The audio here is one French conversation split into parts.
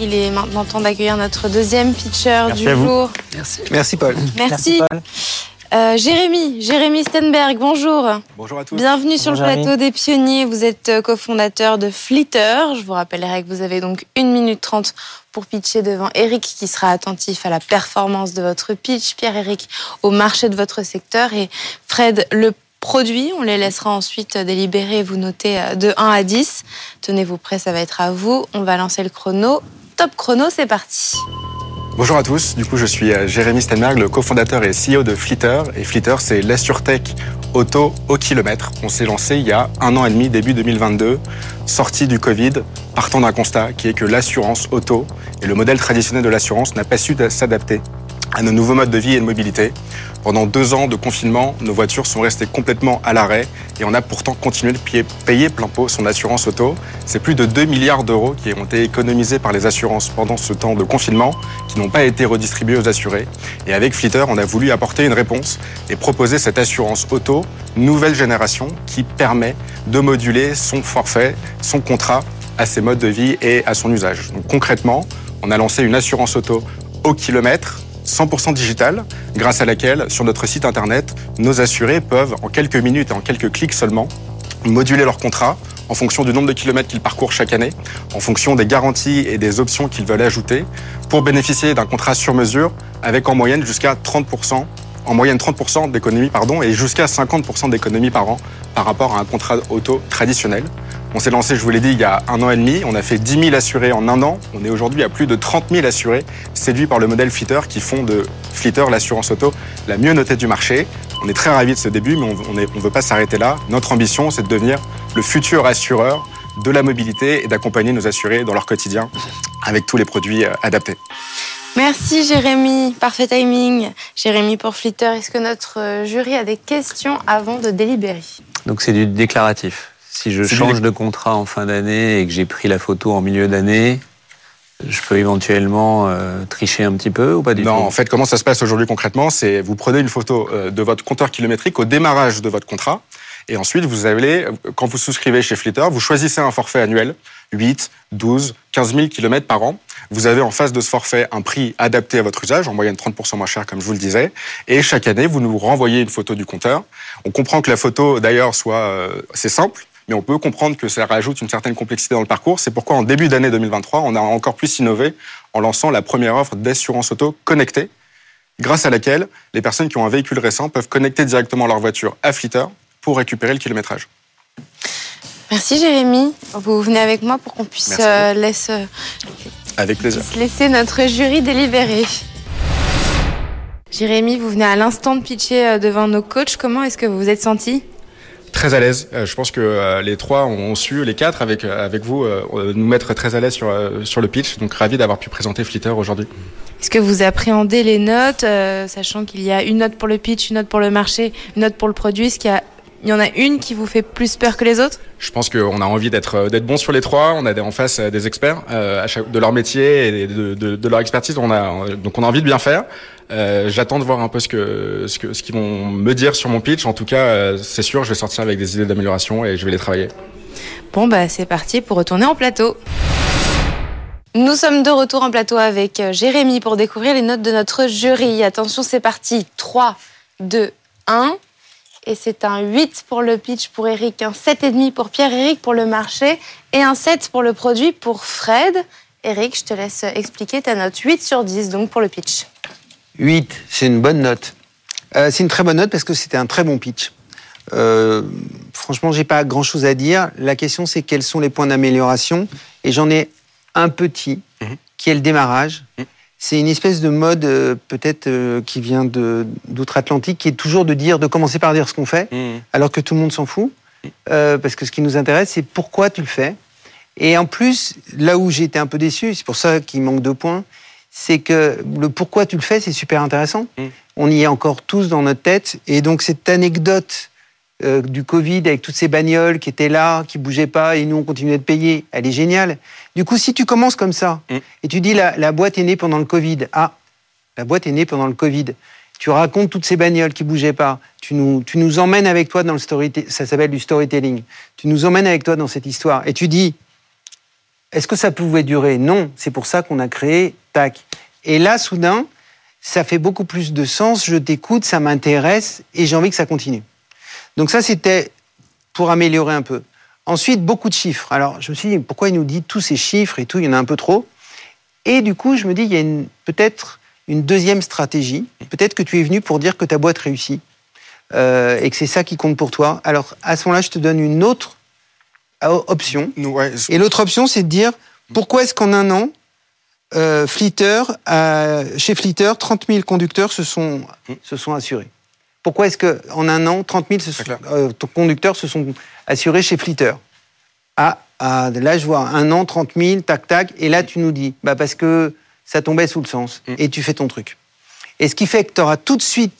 Il est maintenant temps d'accueillir notre deuxième pitcher du jour. Merci. Merci Paul. Merci. Euh, Jérémy, Jérémy Stenberg, bonjour. Bonjour à tous. Bienvenue sur le plateau des pionniers. Vous êtes euh, cofondateur de Flitter. Je vous rappellerai que vous avez donc 1 minute 30 pour pitcher devant Eric qui sera attentif à la performance de votre pitch, Pierre-Eric au marché de votre secteur et Fred le produit. On les laissera ensuite délibérer et vous noter euh, de 1 à 10. Tenez-vous prêts, ça va être à vous. On va lancer le chrono. Top chrono, c'est parti. Bonjour à tous, du coup je suis euh, Jérémy Stenberg, le cofondateur et CEO de Flitter. Et Flitter c'est l'AssureTech auto au kilomètre. On s'est lancé il y a un an et demi, début 2022, sorti du Covid, partant d'un constat qui est que l'assurance auto et le modèle traditionnel de l'assurance n'a pas su s'adapter à nos nouveaux modes de vie et de mobilité. Pendant deux ans de confinement, nos voitures sont restées complètement à l'arrêt et on a pourtant continué de payer plein pot son assurance auto. C'est plus de 2 milliards d'euros qui ont été économisés par les assurances pendant ce temps de confinement, qui n'ont pas été redistribués aux assurés. Et avec Flitter, on a voulu apporter une réponse et proposer cette assurance auto nouvelle génération qui permet de moduler son forfait, son contrat à ses modes de vie et à son usage. Donc concrètement, on a lancé une assurance auto au kilomètre 100% digital, grâce à laquelle, sur notre site internet, nos assurés peuvent, en quelques minutes et en quelques clics seulement, moduler leur contrat en fonction du nombre de kilomètres qu'ils parcourent chaque année, en fonction des garanties et des options qu'ils veulent ajouter, pour bénéficier d'un contrat sur mesure avec en moyenne jusqu'à 30%, en moyenne 30% d'économie et jusqu'à 50% d'économie par an par rapport à un contrat auto traditionnel. On s'est lancé, je vous l'ai dit, il y a un an et demi. On a fait 10 000 assurés en un an. On est aujourd'hui à plus de 30 000 assurés séduits par le modèle Flitter qui font de Flitter l'assurance auto la mieux notée du marché. On est très ravis de ce début, mais on ne veut pas s'arrêter là. Notre ambition, c'est de devenir le futur assureur de la mobilité et d'accompagner nos assurés dans leur quotidien avec tous les produits euh, adaptés. Merci Jérémy, parfait timing. Jérémy pour Flitter, est-ce que notre euh, jury a des questions avant de délibérer? Donc c'est du déclaratif. Si je change de contrat en fin d'année et que j'ai pris la photo en milieu d'année, je peux éventuellement euh, tricher un petit peu ou pas du tout? Non, en fait, comment ça se passe aujourd'hui concrètement C'est vous prenez une photo euh, de votre compteur kilométrique au démarrage de votre contrat. Et ensuite, vous allez, quand vous souscrivez chez Flitter, vous choisissez un forfait annuel, 8, 12, 15 000 km par an. Vous avez en face de ce forfait un prix adapté à votre usage, en moyenne 30% moins cher, comme je vous le disais. Et chaque année, vous nous renvoyez une photo du compteur. On comprend que la photo, d'ailleurs, soit, euh, c'est simple, mais on peut comprendre que ça rajoute une certaine complexité dans le parcours. C'est pourquoi en début d'année 2023, on a encore plus innové en lançant la première offre d'assurance auto connectée, grâce à laquelle les personnes qui ont un véhicule récent peuvent connecter directement leur voiture à Flitter pour récupérer le kilométrage. Merci Jérémy. Vous venez avec moi pour qu'on puisse euh, avec plaisir. laisser notre jury délibérer. Jérémy, vous venez à l'instant de pitcher euh, devant nos coachs. Comment est-ce que vous vous êtes senti très à l'aise. Euh, je pense que euh, les trois ont su, les quatre avec euh, avec vous, nous mettre très à l'aise sur sur le pitch. Donc ravi d'avoir pu présenter Flitter aujourd'hui. Est-ce que vous appréhendez les notes, sachant qu'il y a une note pour le pitch, une note pour le marché, une note pour le produit? Est-ce qu'il y a il y en a une qui vous fait plus peur que les autres? Je pense qu'on a envie d'être d'être bon sur les trois. On a en face des experts de leur métier et de, de, de, leur expertise. On a donc on a envie de bien faire. Euh, j'attends de voir un peu ce que ce que ce qu'ils vont me dire sur mon pitch. En tout cas, euh, c'est sûr, je vais sortir avec des idées d'amélioration et je vais les travailler. Bon bah c'est parti pour retourner en plateau. Nous sommes de retour en plateau avec euh, Jérémy pour découvrir les notes de notre jury. Attention, c'est parti. 3, 2, 1. Et c'est un 8 pour le pitch pour Eric, un 7,5 pour Pierre-Eric pour le marché et un 7 pour le produit pour Fred. Eric, je te laisse expliquer ta note 8 sur 10 donc pour le pitch. 8, c'est une bonne note. Euh, c'est une très bonne note parce que c'était un très bon pitch. Euh, franchement, j'ai pas grand chose à dire. La question, c'est quels sont les points d'amélioration. Et j'en ai un petit, mhm. qui est le démarrage. Mhm. C'est une espèce de mode, euh, peut-être, euh, qui vient d'outre-Atlantique, qui est toujours de dire, de commencer par dire ce qu'on fait, mhm. alors que tout le monde s'en fout. parce que ce qui nous intéresse, c'est pourquoi tu le fais. Et en plus, là où j'ai été un peu déçu, c'est pour ça qu'il manque deux points, c'est que le pourquoi tu le fais, c'est super intéressant. Mm. On y est encore tous dans notre tête. Et donc, cette anecdote euh, du Covid avec toutes ces bagnoles qui étaient là, qui bougeaient pas, et nous, on continuait de payer, elle est géniale. Du coup, si tu commences comme ça, mm. et tu dis la, boîte est née pendant le Covid, ah, la boîte est née pendant le Covid, tu racontes toutes ces bagnoles qui bougeaient pas, tu nous, tu nous emmènes avec toi dans le storytelling, ça s'appelle du storytelling, tu nous emmènes avec toi dans cette histoire, et tu dis, Est-ce que ça pouvait durer? Non, c'est pour ça qu'on a créé TAC. Et là, soudain, ça fait beaucoup plus de sens, je t'écoute, ça m'intéresse et j'ai envie que ça continue. Donc ça, c'était pour améliorer un peu. Ensuite, beaucoup de chiffres. Alors, je me suis dit, pourquoi il nous dit tous ces chiffres et tout, il y en a un peu trop? Et du coup, je me dis, il y a peut-être une deuxième stratégie. Peut-être que tu es venu pour dire que ta boîte réussit euh, et que c'est ça qui compte pour toi. Alors, à ce moment-là, je te donne une autre euh, option. Et l'autre option, c'est de dire, pourquoi est-ce qu'en un an, euh, chez Flitter, 30 000 conducteurs se sont, se sont assurés? Pourquoi est-ce qu'en un an, 30 000 euh, conducteurs se sont assurés chez Flitter? Ah, ah, là, je vois un an, 30 000, tac, tac, et là, tu nous dis, bah, parce que ça tombait sous le sens, hmm. et tu fais ton truc. Et ce qui fait que tu auras tout de suite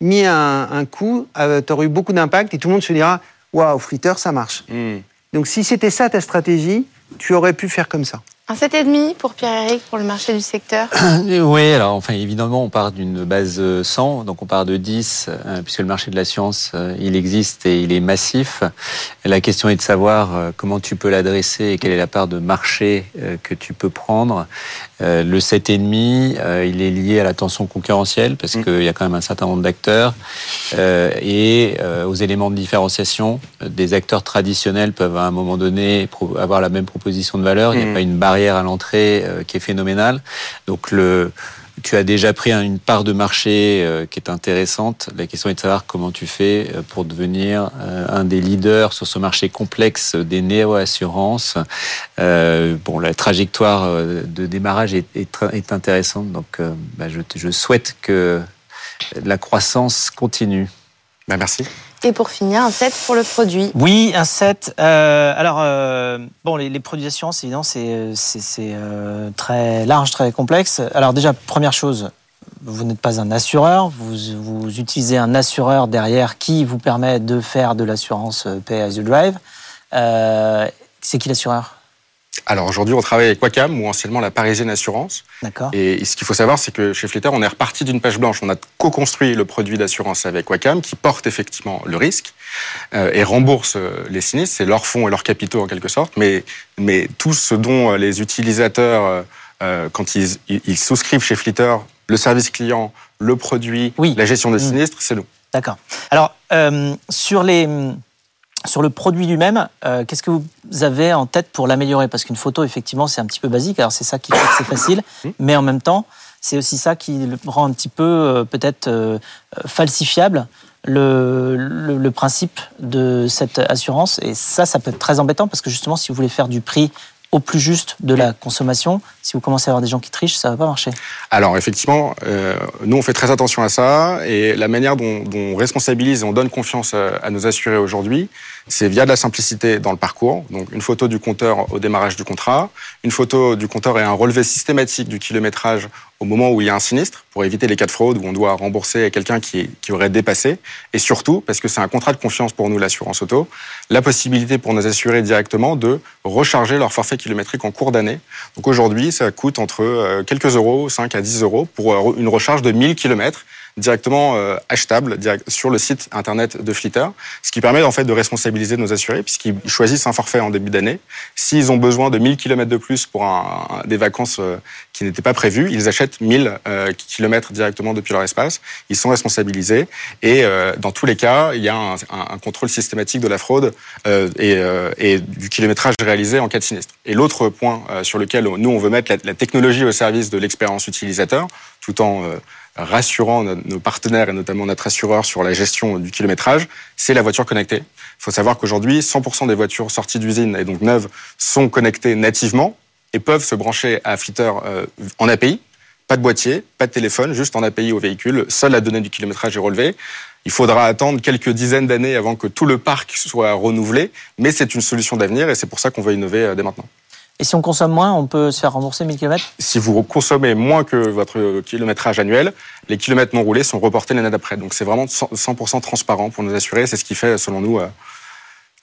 mis un, coup, euh, tu auras eu beaucoup d'impact, et tout le monde se dira, waouh, Flitter, ça marche. Hmm. Donc, si c'était ça ta stratégie, tu aurais pu faire comme ça. Un 7,5 pour Pierre-Éric pour le marché du secteur Oui, alors enfin évidemment on part d'une base 100, donc on part de 10, euh, puisque le marché de l'assurance euh, il existe et il est massif. La question est de savoir euh, comment tu peux l'adresser et quelle est la part de marché que tu peux prendre. Le 7,5, il est lié à la tension concurrentielle, parce mm. qu'il y a quand même un certain nombre d'acteurs, et aux éléments de différenciation. Des acteurs traditionnels peuvent à un moment donné avoir la même proposition de valeur, il n'y a mm. pas une barrière à l'entrée euh, qui est phénoménale. Donc le, tu as déjà pris une part de marché euh, qui est intéressante. La question est de savoir comment tu fais euh, pour devenir un des leaders sur ce marché complexe des néo-assurances. bon, la trajectoire de démarrage est, intéressante, donc bah, je, je souhaite que la croissance continue. Bah, merci. Et pour finir, un set pour le produit. Oui, un set. Euh, alors, euh, bon, les, produits d'assurance, évidemment, c'est euh, très large, très complexe. Alors déjà, première chose, vous n'êtes pas un assureur, vous, vous, utilisez un assureur derrière qui vous permet de faire de l'assurance Pay as you drive. c'est qui l'assureur? Alors aujourd'hui, on travaille avec Wacam ou anciennement la Parisienne Assurance. D'accord. Et ce qu'il faut savoir, c'est que chez Flitter, on est reparti d'une page blanche. On a co-construit le produit d'assurance avec Wacam qui porte effectivement le risque euh, et rembourse euh, les sinistres. C'est leurs fonds et leurs capitaux en quelque sorte. Mais, mais tout ce dont euh, les utilisateurs, quand ils, ils, souscrivent chez Flitter, le service client, le produit, la gestion des mmh. sinistres, c'est nous. D'accord. Alors, sur les sur le produit lui-même, euh, qu'est-ce que vous avez en tête pour l'améliorer? Parce qu'une photo, effectivement, c'est un petit peu basique. Alors c'est ça qui fait que c'est facile, mmh. mais en même temps, c'est aussi ça qui le rend un petit peu euh, peut-être euh, falsifiable le, le, principe de cette assurance. Et ça, ça peut être très embêtant parce que justement, si vous voulez faire du prix au plus juste de la consommation. Si vous commencez à avoir des gens qui trichent, ça va pas marcher. Alors effectivement, euh, nous on fait très attention à ça et la manière dont, dont on responsabilise et on donne confiance à, nos assurés aujourd'hui, c'est via de la simplicité dans le parcours. Donc une photo du compteur au démarrage du contrat, une photo du compteur et un relevé systématique du kilométrage au moment où il y a un sinistre pour éviter les cas de fraude où on doit rembourser quelqu'un qui, qui aurait dépassé. Et surtout, parce que c'est un contrat de confiance pour nous, l'assurance auto, la possibilité pour nos assurés directement de recharger leur forfait kilométrique en cours d'année. Donc aujourd'hui, ça coûte entre euh, quelques euros, 5 à 10 euros pour euh, une recharge de 1000 kilomètres directement euh, achetable sur le site internet de Flitter, ce qui permet en fait de responsabiliser nos assurés puisqu'ils choisissent un forfait en début d'année. S'ils ont besoin de 1000 km de plus pour un, des vacances euh, qui n'étaient pas prévues, ils achètent 1000 euh, km directement depuis leur espace. Ils sont responsabilisés et dans tous les cas, il y a un, un, contrôle systématique de la fraude et, et, du kilométrage réalisé en cas de sinistre. Et l'autre point sur lequel nous on veut mettre la, la technologie au service de l'expérience utilisateur, tout en rassurant nos partenaires et notamment notre assureur sur la gestion du kilométrage, c'est la voiture connectée. Il faut savoir qu'aujourd'hui, 100% des voitures sorties d'usine et donc neuves sont connectées nativement et peuvent se brancher à Flitter euh, en API. Pas de boîtier, pas de téléphone, juste en API au véhicule. Seule la donnée du kilométrage est relevée. Il faudra attendre quelques dizaines d'années avant que tout le parc soit renouvelé, mais c'est une solution d'avenir et c'est pour ça qu'on veut innover euh, dès maintenant. Et si on consomme moins, on peut se faire rembourser 1000 km Si vous consommez moins que votre kilométrage annuel, les kilomètres non roulés sont reportés l'année d'après. Donc c'est vraiment 100% transparent pour nous assurer. C'est ce qui fait, selon nous, euh,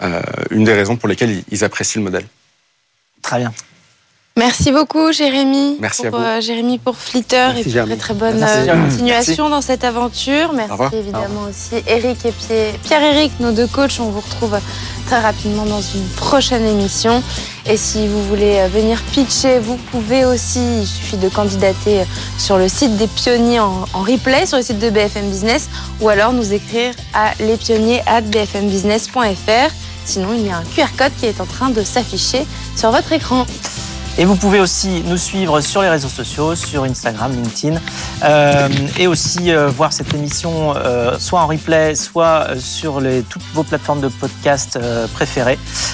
euh, une des raisons pour lesquelles ils apprécient le modèle. Très bien. Merci beaucoup, Jérémy. Merci pour, à vous. euh, Jérémy pour Flitter Merci, et Jérémy. très très bonne Merci, euh, continuation dans cette aventure. Merci évidemment aussi Eric et Pierre- Pierre-Éric, nos deux coachs. On vous retrouve très rapidement dans une prochaine émission. Et si vous voulez euh, venir pitcher, vous pouvez aussi. Il suffit de candidater sur le site des pionniers en, en replay, sur le site de BFM Business, ou alors nous écrire à lespionniers@bfmbusiness.fr. Sinon, il y a un QR code qui est en train de s'afficher sur votre écran. Et vous pouvez aussi nous suivre sur les réseaux sociaux, sur Instagram, LinkedIn, euh, et aussi euh, voir cette émission euh, soit en replay, soit sur toutes vos plateformes de podcast préférées.